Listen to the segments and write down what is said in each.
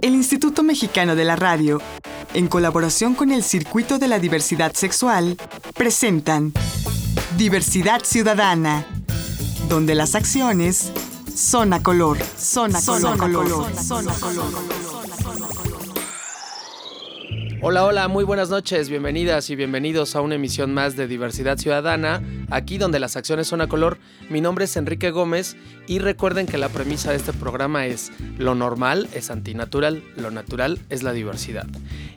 El Instituto Mexicano de la Radio, en colaboración con el Circuito de la Diversidad Sexual, presentan Diversidad Ciudadana, donde las acciones son a color, son a color, color, son a color. Hola, hola, muy buenas noches, bienvenidas y bienvenidos a una emisión más de Diversidad Ciudadana, aquí donde las acciones son a color. Mi nombre es Enrique Gómez y recuerden que la premisa de este programa es lo normal es antinatural, lo natural es la diversidad.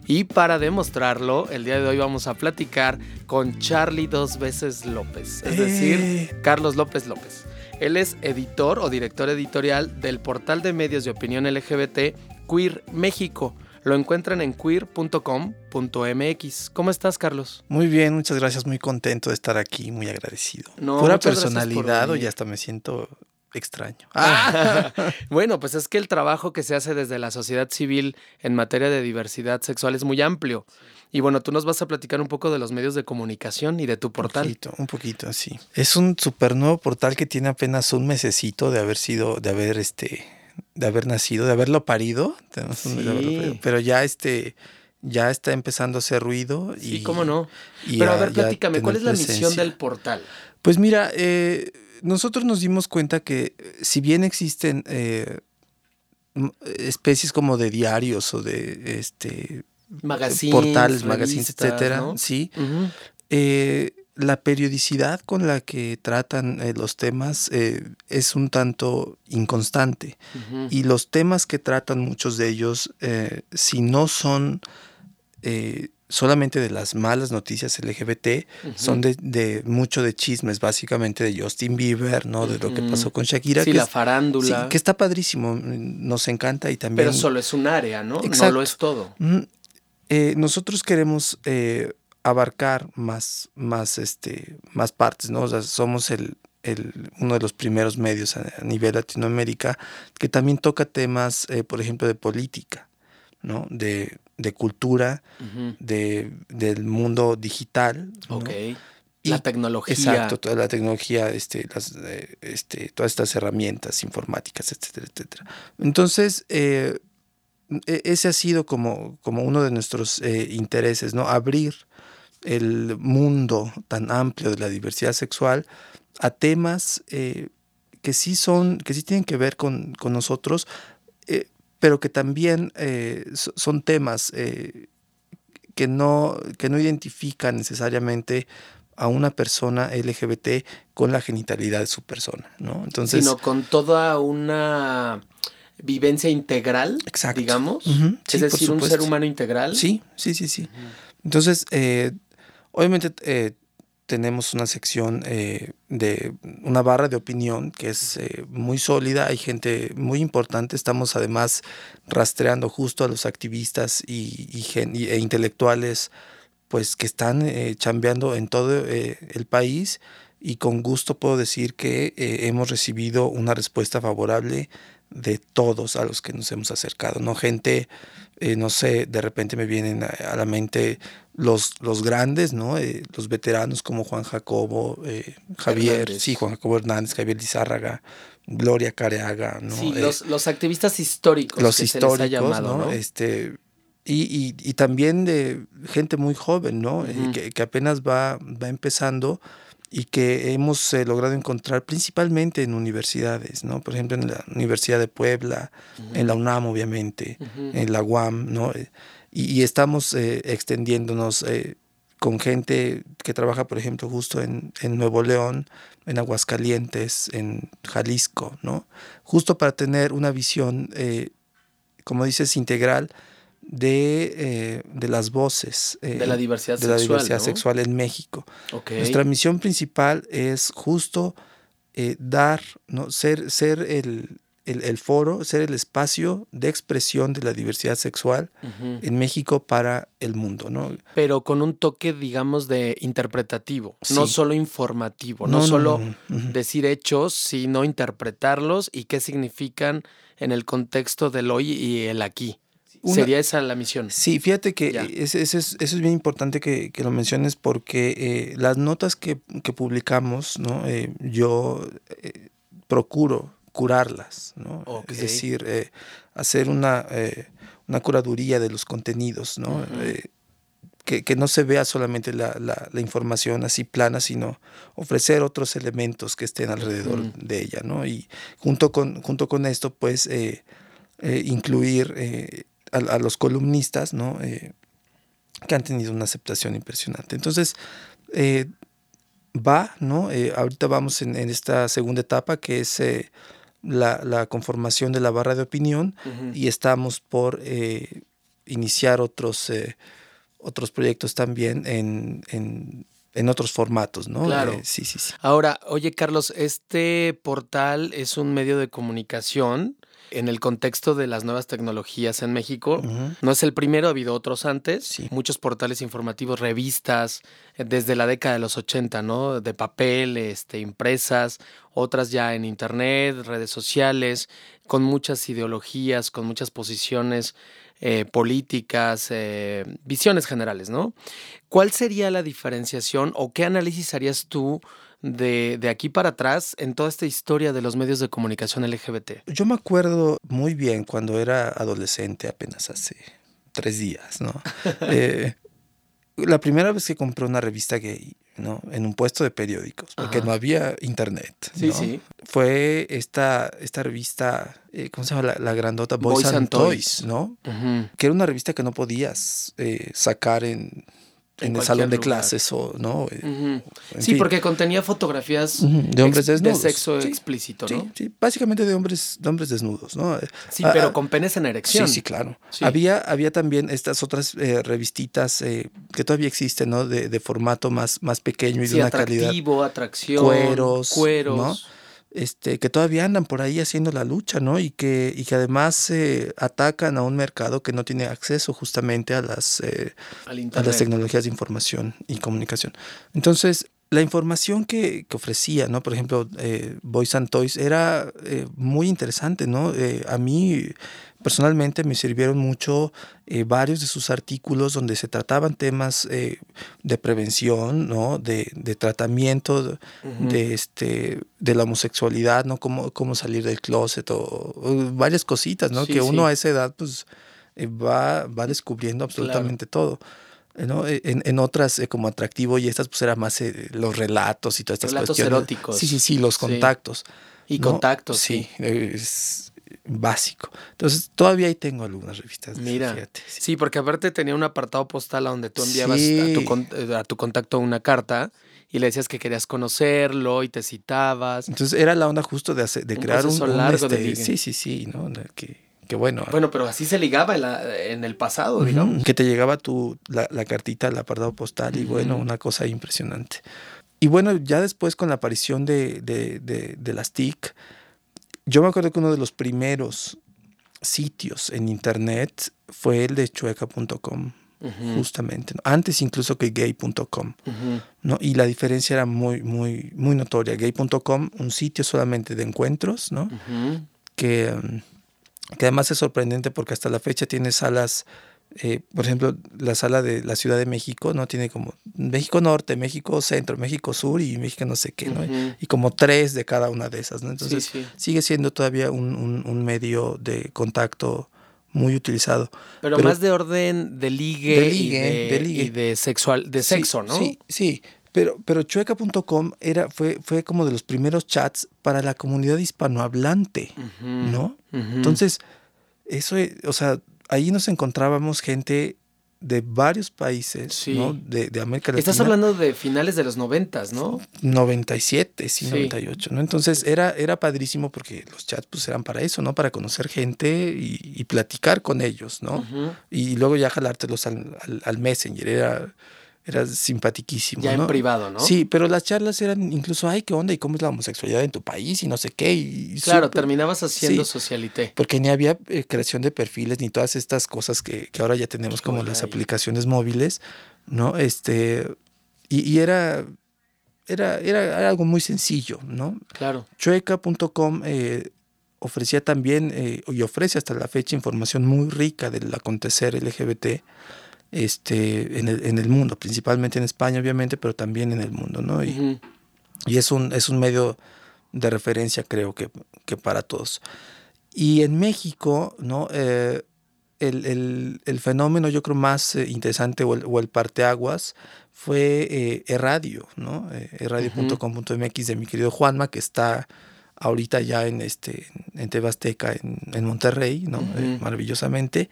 Y para demostrarlo, el día de hoy vamos a platicar con Charlie dos veces López, es decir, Eh. Carlos López López. Él es editor o director editorial del portal de medios de opinión LGBT Queer México. Lo encuentran en queer.com.mx. ¿Cómo estás, Carlos? Muy bien, muchas gracias, muy contento de estar aquí, muy agradecido. No, Pura personalidad o ya hasta me siento extraño. Ah. bueno, pues es que el trabajo que se hace desde la sociedad civil en materia de diversidad sexual es muy amplio. Y bueno, tú nos vas a platicar un poco de los medios de comunicación y de tu Un portal. poquito, un poquito, sí. Es un super nuevo portal que tiene apenas un mesecito de haber sido, de haber este, de haber nacido, de haberlo parido. De haberlo Pero ya este, ya está empezando a hacer ruido. Y, Sí, cómo no. y Pero a a- ver, platícame, ¿cuál es la misión del portal? Pues mira, eh, nosotros nos dimos cuenta que eh, si bien existen eh, especies como de diarios o de este Magazines, portales, magazines, etcétera, ¿no? sí, eh, la periodicidad con la que tratan eh, los temas eh, es un tanto inconstante y los temas que tratan muchos de ellos, eh, si no son solamente de las malas noticias LGBT, son de, de mucho de chismes, básicamente de Justin Bieber, ¿no? De lo que pasó con Shakira. Sí, que la es- farándula. sí, que está padrísimo, nos encanta y también... Pero solo es un área, ¿no? No Exacto. lo es todo. Eh, nosotros queremos abarcar más, más, este, más partes, ¿no? O sea, somos el, el- uno de los primeros medios a, a nivel Latinoamérica que también toca temas, eh, por ejemplo, de política, ¿no? De, de cultura, de, del mundo digital. ¿no? Ok. Y- la tecnología. Exacto, toda la tecnología, este, las, eh, este, todas estas herramientas informáticas, etcétera, etcétera. Entonces, eh, e- ese ha sido como, como uno de nuestros eh, intereses, ¿no? Abrir el mundo tan amplio de la diversidad sexual a temas eh, que sí son, que sí tienen que ver con, con nosotros, eh, pero que también eh, so- son temas que, no, que no identifican necesariamente a una persona LGBT con la genitalidad de su persona, ¿no? Entonces, sino con toda una vivencia integral, Exacto. digamos. Sí, es decir, un ser humano integral. Sí, sí, sí, sí. Entonces, eh, obviamente eh, tenemos una sección eh, de una barra de opinión que es eh, muy sólida, hay gente muy importante, estamos además rastreando justo a los activistas y, y gen- y- e intelectuales pues que están eh, chambeando en todo eh, el país. Y con gusto puedo decir que eh, hemos recibido una respuesta favorable de todos a los que nos hemos acercado, ¿no? Gente, eh, no sé, de repente me vienen a, a la mente los, los grandes, ¿no? Eh, los veteranos como Juan Jacobo, eh, Javier, Hernández. sí, Juan Jacobo Hernández, Javier Lizárraga, Gloria Careaga, ¿no? Sí, los, los activistas históricos. los que se les ha históricos, llamado, ¿no? ¿no? Este, y, y, y también de gente muy joven, ¿no? Que, que apenas va, va empezando y que hemos eh, logrado encontrar principalmente en universidades, ¿no? Por ejemplo, en la Universidad de Puebla, en la UNAM, obviamente, en la UAM, ¿no? Eh, Y, y estamos eh, extendiéndonos eh, con gente que trabaja, por ejemplo, justo en, en Nuevo León, en Aguascalientes, en Jalisco, ¿no? Justo para tener una visión, como dices, integral de, eh, de las voces. eh, De la diversidad de la sexual, diversidad ¿no? sexual en México. Nuestra misión principal es justo eh, dar, ¿no? ser, ser el, el, el foro, ser el espacio de expresión de la diversidad sexual en México para el mundo, ¿no? Pero con un toque, digamos, de interpretativo, no solo informativo, no, no, solo no, no. Ujú. decir hechos, sino interpretarlos y qué significan en el contexto del hoy y el aquí. Una- Sería esa la misión. Sí, fíjate que Ya. ese- ese es- eso es bien importante que, que lo menciones porque eh, las notas que, que publicamos, ¿no? Eh, yo eh, procuro curarlas, ¿no? Es decir, hacer una, una curaduría de los contenidos, ¿no? que, no se vea solamente la, la, información así plana, sino ofrecer otros elementos que estén alrededor de ella, ¿no? Y junto con, junto con esto, pues, incluir a, los columnistas, ¿no? que han tenido una aceptación impresionante. Entonces, va, ¿no? Eh, ahorita vamos en, esta segunda etapa que es eh, la, conformación de la barra de opinión y estamos por eh, iniciar otros, otros proyectos también en, en, en, otros formatos, ¿no? Claro. sí, sí, sí. Ahora, oye Carlos, este portal es un medio de comunicación en el contexto de las nuevas tecnologías en México. No es el primero, ha habido otros antes. Muchos portales informativos, revistas, eh, desde la década de los 80, ¿no? De papel, este, impresas, otras ya en internet, redes sociales, con muchas ideologías, con muchas posiciones eh, políticas, eh, visiones generales, ¿no? ¿Cuál sería la diferenciación o qué análisis harías tú de, de, aquí para atrás en toda esta historia de los medios de comunicación LGBT? Yo me acuerdo muy bien cuando era adolescente, apenas hace tres días, ¿no? Eh, la primera vez que compré una revista gay, ¿no? En un puesto de periódicos, porque no había internet. Sí, sí. Fue esta, esta revista, eh, ¿cómo se llama? La, grandota Boys, and, Toys, ¿no? Que era una revista que no podías eh, sacar en en, el salón de clases o no sí porque contenía fotografías de hombres desnudos. de sexo explícito no sí, básicamente de hombres de hombres desnudos no sí pero ah, con penes en erección. sí sí claro. Había había también estas otras eh, revistitas eh, que todavía existen no de, de, formato más más pequeño y de una atractivo, atracción cueros cueros. ¿no? Este, que todavía andan por ahí haciendo la lucha, ¿no? Y que, y que además eh, atacan a un mercado que no tiene acceso justamente a las, eh, a las tecnologías de información y comunicación. Entonces, la información que, que ofrecía, ¿no? Por ejemplo, eh, Boys and Toys era eh, muy interesante, ¿no? a mí personalmente me sirvieron mucho eh, varios de sus artículos donde se trataban temas eh, de prevención, ¿no? de, de tratamiento de, este, de la homosexualidad, ¿no? cómo, cómo salir del closet o, varias cositas ¿no? que uno a esa edad pues, eh, va, va descubriendo absolutamente todo. ¿no? En, en, otras como atractivo y estas pues eran más los relatos y todas estas relatos cuestiones. eróticos. Sí, sí, sí, los contactos. Y contactos, sí. Es, básico. Entonces, todavía ahí tengo algunas revistas. Mira, sí. porque aparte tenía un apartado postal a donde tú enviabas a, tu, eh, a, tu, contacto una carta y le decías que querías conocerlo y te citabas. Entonces, era la onda justo de, de crear un, largo de este, Sí, sí, sí, ¿no? Que, que bueno. Bueno, pero así se ligaba en, el pasado, digamos. Que te llegaba tu, la, la cartita al apartado postal y bueno, una cosa impresionante. Y bueno, ya después con la aparición de, de, de, de las TIC, yo me acuerdo que uno de los primeros sitios en internet fue el de chueca.com, justamente, antes incluso que gay.com, ¿no? Y la diferencia era muy, muy, muy notoria. Gay.com, un sitio solamente de encuentros, ¿no? que, que además es sorprendente porque hasta la fecha tiene salas eh, por ejemplo, la sala de la Ciudad de México, ¿no? Tiene como México Norte, México Centro, México Sur y México no sé qué, ¿no? Y como tres de cada una de esas, ¿no? Entonces sigue siendo todavía un, medio de contacto muy utilizado. Pero, más de orden de ligue, de ligue, y, de, ligue. y de sexual, de sexo, ¿no? Sí, sí. Pero, pero chueca.com era, fue, fue como de los primeros chats para la comunidad hispanohablante, ¿no? Entonces, eso, o sea, ahí nos encontrábamos gente de varios países ¿no? de, de, América Latina. Estás hablando de finales de los noventas, ¿no? 97, sí, 98, ¿no? Entonces era, era padrísimo porque los chats pues eran para eso, ¿no? Para conocer gente y, platicar con ellos, ¿no? Y luego ya jalártelos al, al, al Messenger. Era, era simpatiquísimo. Ya en privado, ¿no? Sí, pero las charlas eran incluso, ay, ¿qué onda? ¿Y cómo es la homosexualidad en tu país? Y no sé qué. Y claro, terminabas haciendo socialité. Porque ni había eh, creación de perfiles ni todas estas cosas que, que ahora ya tenemos como las aplicaciones móviles, ¿no? Este, y, era, era, era, algo muy sencillo, ¿no? Claro. Chueca.com eh, ofrecía también, eh, y ofrece hasta la fecha, información muy rica del acontecer LGBT este, en, el, en el mundo, principalmente en España, obviamente, pero también en el mundo, ¿no? Y, y es, un, es un medio de referencia, creo que, que para todos. Y en México, ¿no? Eh, el, el, fenómeno yo creo más eh, interesante o el, o el parteaguas fue eh, e-radio, ¿no? Eh, eradio.com.mx de mi querido Juanma, que está ahorita ya en este en Tebasteca en, en Monterrey, ¿no? Eh, maravillosamente.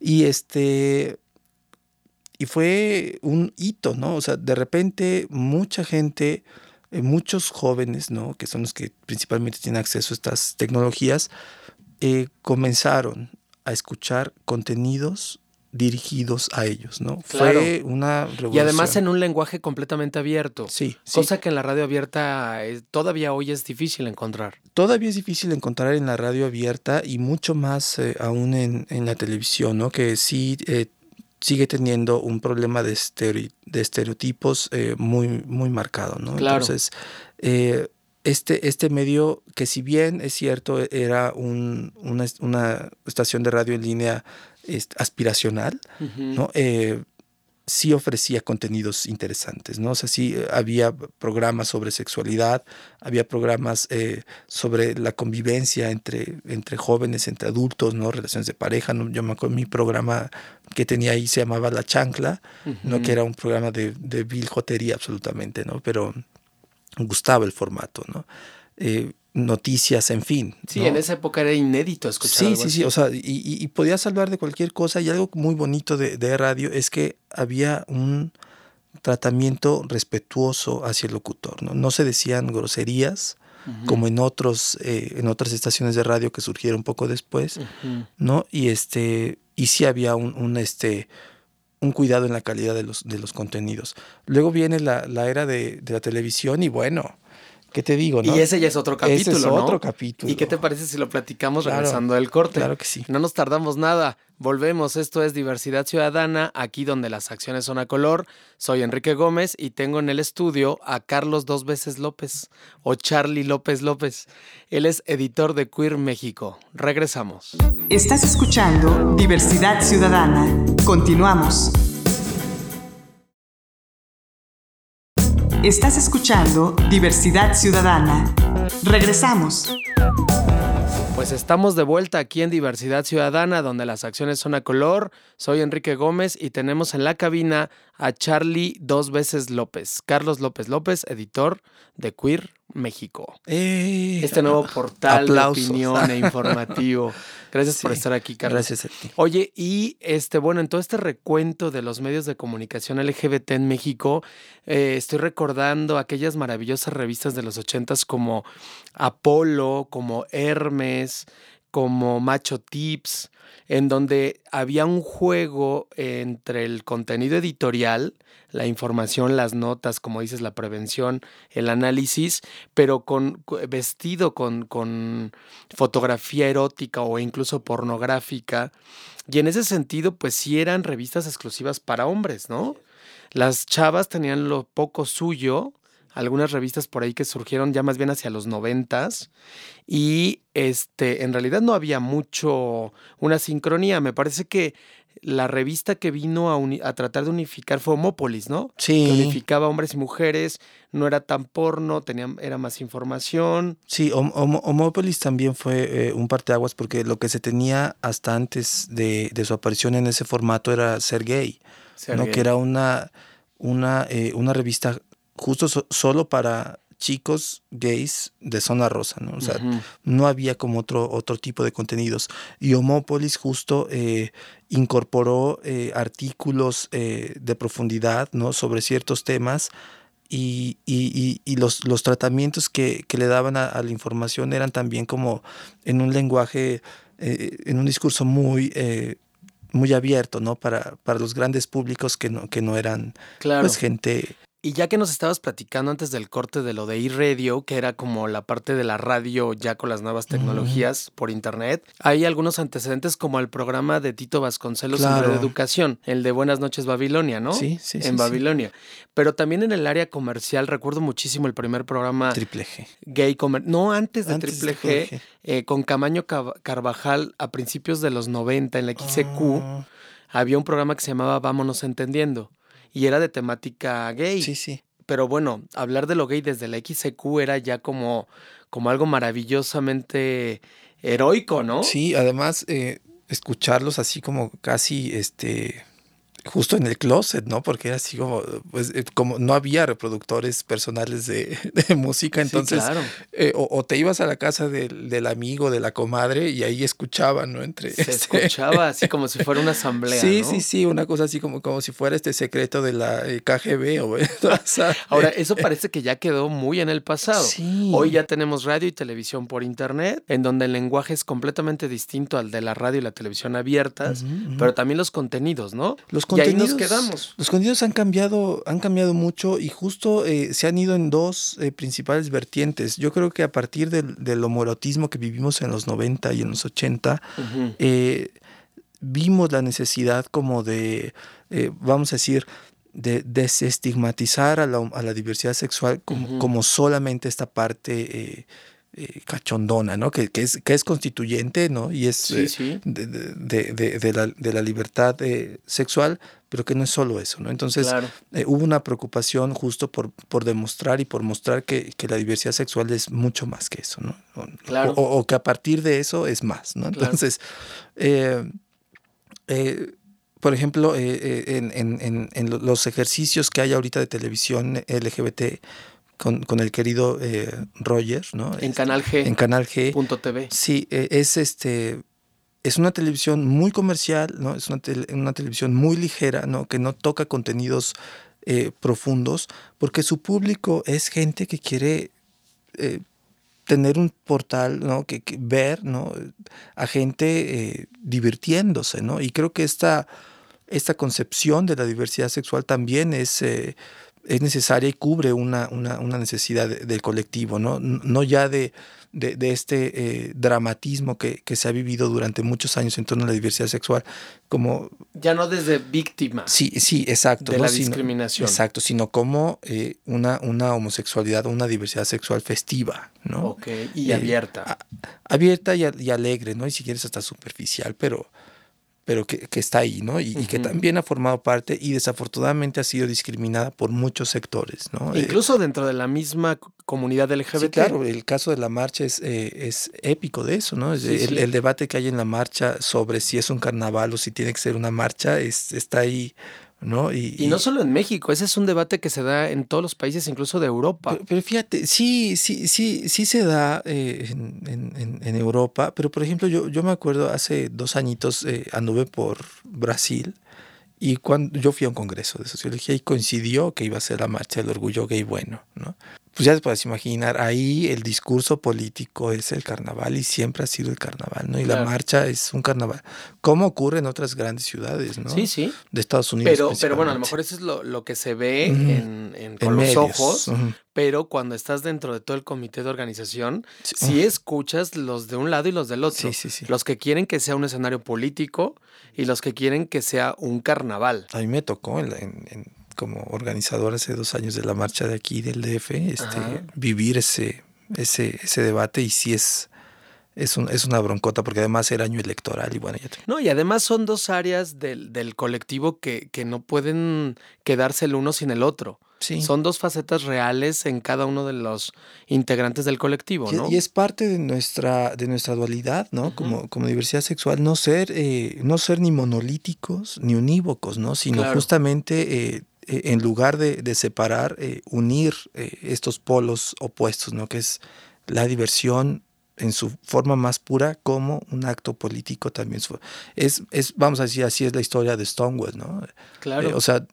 Y este y fue un hito, ¿no? O sea, de repente mucha gente, muchos jóvenes, ¿no? Que son los que principalmente tienen acceso a estas tecnologías, comenzaron a escuchar contenidos dirigidos a ellos, ¿no? Fue una revolución. Y además en un lenguaje completamente abierto. Sí. Cosa que en la radio abierta todavía hoy es difícil encontrar. Todavía es difícil encontrar en la radio abierta y mucho más eh, aún en, en, la televisión, ¿no? Que sí eh, sigue teniendo un problema de, de estereotipos eh, muy, muy marcado, ¿no? Claro. Entonces, este, este medio, que si bien es cierto, era un, una, una estación de radio en línea aspiracional, ¿no? Eh, sí ofrecía contenidos interesantes, ¿no? O sea, sí eh, había programas sobre sexualidad, había programas eh, sobre la convivencia entre, entre jóvenes, entre adultos, ¿no? Relaciones de pareja, ¿no? Yo me acuerdo, mi programa que tenía ahí se llamaba La Chancla, ¿no? Que era un programa de, de viljotería absolutamente, ¿no? Pero gustaba el formato, ¿no? Noticias, en fin. Sí, en esa época era inédito escuchar. Sí, sí, sí, o sea, y, y, podías hablar de cualquier cosa y algo muy bonito de, de, radio es que había un tratamiento respetuoso hacia el locutor, ¿no? No se decían groserías como en otros eh, en otras estaciones de radio que surgieron poco después, ¿no? Y este y sí había un, un este un cuidado en la calidad de los, de los contenidos. Luego viene la, la era de, de la televisión y bueno, ¿Qué te digo? ¿no? Y ese ya es otro capítulo. Ese es otro capítulo. ¿Y qué te parece si lo platicamos regresando del corte? Claro que sí. No nos tardamos nada. Volvemos. Esto es Diversidad Ciudadana, aquí donde las acciones son a color. Soy Enrique Gómez y tengo en el estudio a Carlos Dos Veces López o Charlie López López. Él es editor de Queer México. Regresamos. Estás escuchando Diversidad Ciudadana. Continuamos. Estás escuchando Diversidad Ciudadana. Regresamos. Pues estamos de vuelta aquí en Diversidad Ciudadana, donde las acciones son a color. Soy Enrique Gómez y tenemos en la cabina a Charlie dos veces López, Carlos López López, editor de Queer México. Eh, este nuevo portal de opinión e informativo. Gracias por estar aquí, Carlos. Gracias a ti. Oye, y este, bueno, en todo este recuento de los medios de comunicación LGBT en México, eh, estoy recordando aquellas maravillosas revistas de los ochentas como Apolo, como Hermes, como Macho Tips, en donde había un juego entre el contenido editorial, la información, las notas, como dices, la prevención, el análisis, pero con vestido con, con fotografía erótica o incluso pornográfica. Y en ese sentido, pues sí eran revistas exclusivas para hombres, ¿no? Las chavas tenían lo poco suyo, algunas revistas por ahí que surgieron ya más bien hacia los noventas y este en realidad no había mucho una sincronía me parece que la revista que vino a, a tratar de unificar fue Homópolis, ¿no? Sí. Que unificaba hombres y mujeres, no era tan porno, tenía, era más información. Sí, Homópolis también fue eh, un parteaguas porque lo que se tenía hasta antes de, de su aparición en ese formato era ser gay, ¿no? Que era una, una, eh, una revista justo solo para chicos gays de zona rosa, ¿no? O sea, no había como otro, otro tipo de contenidos. Y Homópolis justo eh, incorporó eh, artículos eh, de profundidad, ¿no? Sobre ciertos temas y, y, y los, los, tratamientos que, que le daban a, a, la información eran también como en un lenguaje, en un discurso muy muy abierto, ¿no? Para, para los grandes públicos que no, que no eran claro. pues gente y ya que nos estabas platicando antes del corte de lo de e-radio, que era como la parte de la radio ya con las nuevas tecnologías uh -huh. por internet, hay algunos antecedentes como el programa de Tito Vasconcelos claro. en Educación, el de Buenas noches Babilonia, ¿no? Sí, sí, En sí, Babilonia. Sí. Pero también en el área comercial, recuerdo muchísimo el primer programa Triple G. Gay Comer no antes de Antes Triple de G, G. Eh, con Camaño Carvajal a principios de los 90 en la XCQ, Oh, había un programa que se llamaba Vámonos Entendiendo y era de temática gay. sí, sí. Pero bueno, hablar de lo gay desde la XCQ era ya como, como algo maravillosamente heroico, ¿no? Sí, además eh, escucharlos así como casi este justo en el closet, ¿no? Porque era así como, pues, eh, como no había reproductores personales de, música, entonces, eh, o, te ibas a la casa del, amigo, de la comadre, y ahí escuchaban, ¿no? Entre Se este escuchaba así como si fuera una asamblea. Sí, sí, sí, una cosa así como, como si fuera este secreto de la eh, KGB. O, Ahora, eso parece que ya quedó muy en el pasado. Hoy ya tenemos radio y televisión por internet, en donde el lenguaje es completamente distinto al de la radio y la televisión abiertas, pero también los contenidos, ¿no? Los contenidos, quedamos. Los contenidos han cambiado, han cambiado mucho y justo eh, se han ido en dos eh, principales vertientes. Yo creo que a partir del, del, homorotismo que vivimos en los 90 y en los 80, eh, vimos la necesidad como de, vamos a decir, de desestigmatizar a la, a la diversidad sexual como, como solamente esta parte eh, cachondona, ¿no? Que, que, es, que es constituyente, ¿no? Y es eh, De, de, de, la, de, la, libertad eh, sexual, pero que no es solo eso, ¿no? Entonces hubo una preocupación justo por, por demostrar y por mostrar que, que, la diversidad sexual es mucho más que eso, ¿no? O, o, que a partir de eso es más, ¿no? Entonces, por ejemplo, en, en, en, los ejercicios que hay ahorita de televisión LGBT, con, el querido eh, Roger, ¿no? En Canal G. En Canal G. Punto TV. Sí, eh, es este. Es una televisión muy comercial, ¿no? Es una, una televisión muy ligera, ¿no? Que no toca contenidos eh, profundos, porque su público es gente que quiere tener un portal, ¿no? Que, ver, ¿no? A gente divirtiéndose, ¿no? Y creo que esta, esta concepción de la diversidad sexual también es es necesaria y cubre una, una, una necesidad del colectivo, ¿no? No ya de, de, este eh, dramatismo que, que, se ha vivido durante muchos años en torno a la diversidad sexual, como... Ya no desde víctima. Sí, sí, exacto. De la discriminación. exacto, sino como eh, una, una homosexualidad o una diversidad sexual festiva, ¿no? Ok, y abierta. Eh, abierta y, y, alegre, ¿no? Y si quieres hasta superficial, pero pero que, que, está ahí, ¿no? Y, que también ha formado parte y desafortunadamente ha sido discriminada por muchos sectores, ¿no? Eh, Incluso dentro de la misma comunidad LGBT. Sí, claro, el caso de la marcha es, eh, es épico de eso, ¿no? el, el, debate que hay en la marcha sobre si es un carnaval o si tiene que ser una marcha es, está ahí ¿no? Y, no solo en México, ese es un debate que se da en todos los países, incluso de Europa. Pero, fíjate, sí, sí, sí, sí se da eh, en, en, Europa, pero por ejemplo, yo, yo me acuerdo hace dos añitos eh, anduve por Brasil y cuando yo fui a un congreso de sociología y coincidió que iba a ser la marcha del orgullo gay bueno, ¿no? pues ya te puedes imaginar, ahí el discurso político es el carnaval y siempre ha sido el carnaval, ¿no? Y la marcha es un carnaval, como ocurre en otras grandes ciudades, ¿no? Sí, sí. De Estados Unidos. Pero, pero bueno, a lo mejor eso es lo, que se ve en, con los ojos, pero cuando estás dentro de todo el comité de organización, sí, escuchas los de un lado y los del otro. Sí, sí, los que quieren que sea un escenario político y los que quieren que sea un carnaval. A mí me tocó en como organizador hace dos años de la marcha de aquí del DF, este, vivir ese, ese, ese debate y sí es, es, un, es una broncota porque además era año electoral y bueno, ya No, y además son dos áreas del, del colectivo que, que, no pueden quedarse el uno sin el otro. Sí. Son dos facetas reales en cada uno de los integrantes del colectivo, ¿no? Y, es parte de nuestra, de nuestra dualidad, ¿no? como, como diversidad sexual, no ser, eh, no ser ni monolíticos ni unívocos, ¿no? Sino justamente eh, eh, en lugar de, separar, eh, unir estos polos opuestos, ¿no? que es la diversión en su forma más pura como un acto político también. Es, es vamos a decir, así es la historia de Stonewall, ¿no? Claro. o sea,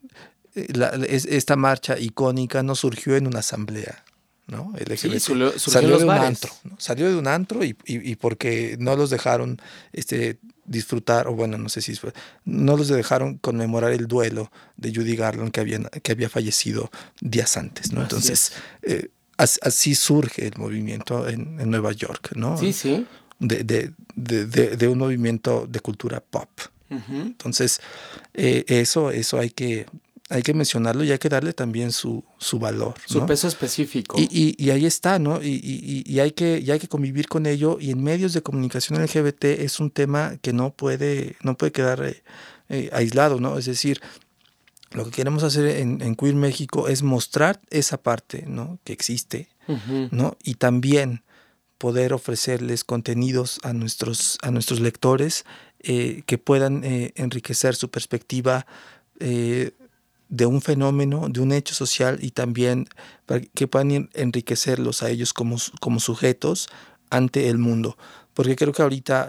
esta marcha icónica no surgió en una asamblea, ¿no? sí, salió de un antro, salió de un antro y, y, y, porque no los dejaron este, disfrutar, o bueno, no sé si no los dejaron conmemorar el duelo de Judy Garland que había, que había fallecido días antes, ¿no? Entonces, eh, así, surge el movimiento en, Nueva York, ¿no? Sí, sí. De, de, de, de un movimiento de cultura pop. Entonces, eh, eso, eso hay que, hay que mencionarlo y hay que darle también su, su valor. Su peso específico. Y, y, ahí está, ¿no? Y, y, hay que, y hay que convivir con ello. Y en medios de comunicación LGBT es un tema que no puede, no puede quedar eh, eh, aislado, ¿no? Es decir, lo que queremos hacer en, en, Queer México es mostrar esa parte, ¿no? Que existe, ¿no? Y también poder ofrecerles contenidos a nuestros, a nuestros lectores eh, que puedan eh, enriquecer su perspectiva eh, de un fenómeno, de un hecho social y también para que puedan enriquecerlos a ellos como, como sujetos ante el mundo. Porque creo que ahorita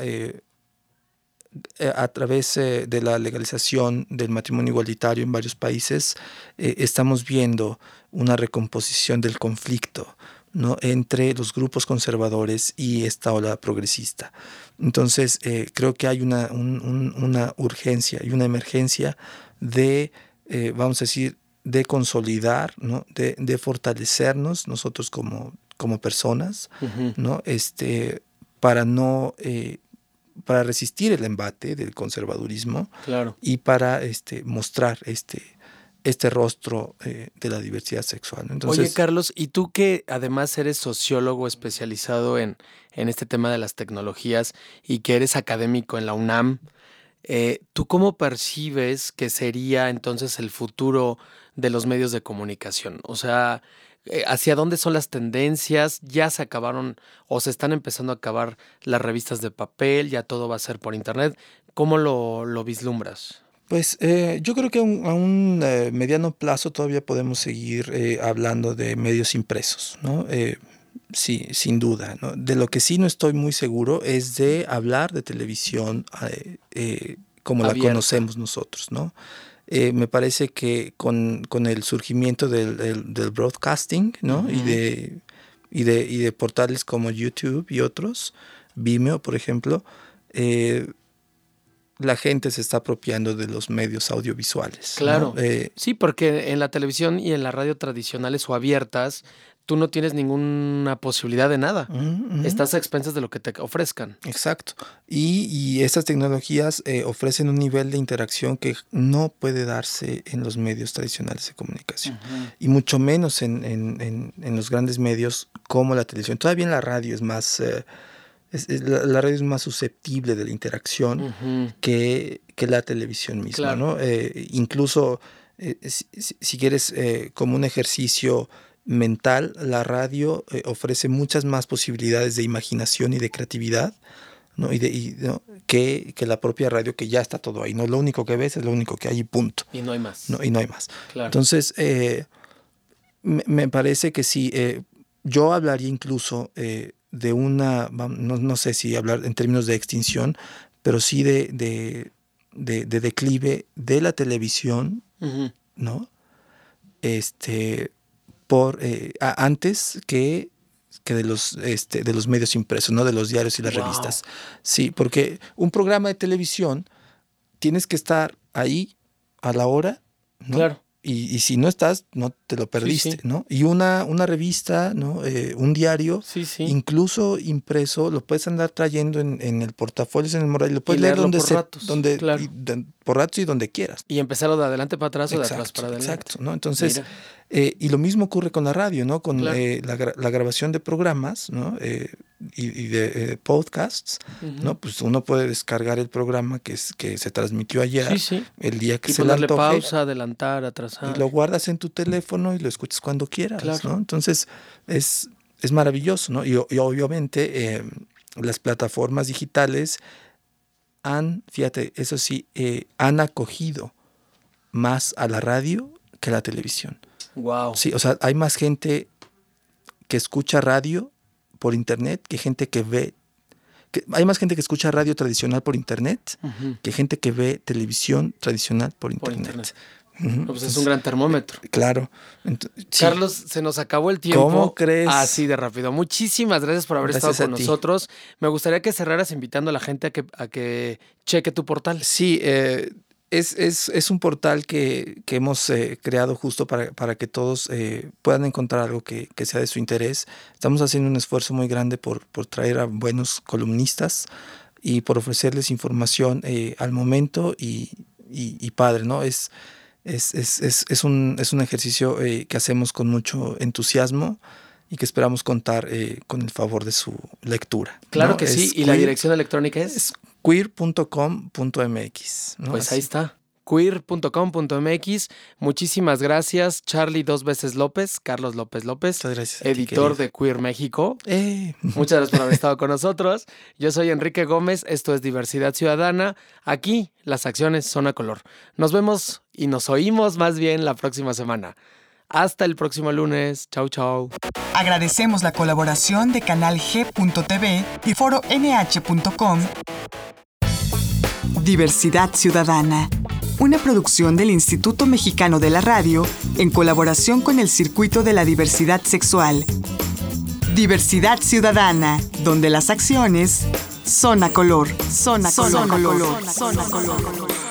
a través de la legalización del matrimonio igualitario en varios países estamos viendo una recomposición del conflicto ¿no? entre los grupos conservadores y esta ola progresista. Entonces, eh, creo que hay una, una, urgencia y una emergencia de, eh, vamos a decir, de consolidar, ¿no? de, de fortalecernos nosotros como, como personas, ¿no? este, para no... Eh, para resistir el embate del conservadurismo claro. y para este, mostrar este, este rostro eh, de la diversidad sexual. Entonces, Oye, Carlos, y tú que además eres sociólogo especializado en, en este tema de las tecnologías y que eres académico en la UNAM, eh, ¿tú cómo percibes que sería entonces el futuro de los medios de comunicación? O sea, eh, ¿hacia dónde son las tendencias? ¿Ya se acabaron o se están empezando a acabar las revistas de papel? ¿Ya todo va a ser por Internet? ¿Cómo lo, lo vislumbras? Pues eh, yo creo que a un, eh, mediano plazo todavía podemos seguir hablando de medios impresos, ¿no? sí, sin duda. ¿no? De lo que sí no estoy muy seguro es de hablar de televisión como la conocemos nosotros, ¿no? Me parece que con, con el surgimiento del, del, broadcasting, ¿no? y, de, y, de, y de portales como YouTube y otros, Vimeo, por ejemplo, la gente se está apropiando de los medios audiovisuales. Claro. Eh, sí, porque en la televisión y en la radio tradicionales o abiertas, tú no tienes ninguna posibilidad de nada. Estás a expensas de lo que te ofrezcan. Exacto. Y, y estas tecnologías eh, ofrecen un nivel de interacción que no puede darse en los medios tradicionales de comunicación. Y mucho menos en, en, en, los grandes medios como la televisión. Todavía en la radio es más... Eh, la, radio es más susceptible de la interacción que, que, la televisión misma, ¿no? Eh, incluso eh, si, quieres eh, como un ejercicio mental, la radio ofrece muchas más posibilidades de imaginación y de creatividad. ¿no? Y de, que, que, la propia radio que ya está todo ahí. No lo único que ves es lo único que hay y punto. Y no hay más. No, y no hay más. Entonces, me, me, parece que sí, yo hablaría incluso de una, no, sé si hablar en términos de extinción, pero sí de, de, de, declive de la televisión, ¿no? Este, por, eh, antes que, que de, los, este, de los medios impresos, ¿no? De los diarios y las revistas. Sí, porque un programa de televisión tienes que estar ahí a la hora, ¿no? Claro y, y, si no estás, no te lo perdiste, ¿no? Y una, una revista, ¿no? Eh, un diario, incluso impreso, lo puedes andar trayendo en, en el portafolio, en el moral, lo puedes leer donde, se, donde por ratos y donde quieras. Y empezarlo de adelante para atrás o de atrás para adelante. Exacto, ¿no? Entonces, eh, y lo mismo ocurre con la radio, ¿no? Con eh, la, la, grabación de programas, ¿no? Eh, y, de podcasts, ¿no? Pues uno puede descargar el programa que, es, que se transmitió ayer, el día que y se le antoje. pausa, adelantar, atrasar. Y lo guardas en tu teléfono y lo escuchas cuando quieras, ¿no? Entonces, es, es maravilloso, ¿no? Y, y obviamente las plataformas digitales han, fíjate, eso sí, eh, han acogido más a la radio que a la televisión. Wow. Sí, o sea, hay más gente que escucha radio por internet que gente que ve. Que, hay más gente que escucha radio tradicional por internet que gente que ve televisión tradicional por internet. Pues es un gran termómetro. Claro. Carlos, se nos acabó el tiempo. ¿Cómo crees? Así de rápido. Muchísimas gracias por haber estado con nosotros. Me gustaría que cerraras invitando a la gente a que, a que cheque tu portal. Sí, eh, es, es, es, un portal que, que hemos eh, creado justo para, para que todos eh, puedan encontrar algo que, que, sea de su interés. Estamos haciendo un esfuerzo muy grande por, por traer a buenos columnistas y por ofrecerles información al momento y, y, y padre, ¿no? Es es, es, es, es, un, es un ejercicio eh, que hacemos con mucho entusiasmo y que esperamos contar eh, con el favor de su lectura. Claro que sí, y la dirección electrónica es, queer.com.mx. Pues ahí está queer.com.mx. Muchísimas gracias, Charlie dos veces López, Carlos López López, editor de Queer México. Eh. Muchas gracias por haber estado con nosotros. Yo soy Enrique Gómez, esto es Diversidad Ciudadana. Aquí las acciones son a color. Nos vemos y nos oímos más bien la próxima semana. Hasta el próximo lunes. Chau, chau. Agradecemos la colaboración de Canal G.tv y Foro NH.com. Diversidad Ciudadana una producción del Instituto Mexicano de la Radio en colaboración con el Circuito de la Diversidad Sexual. Diversidad Ciudadana, donde las acciones son a color, son a color, color, son a color.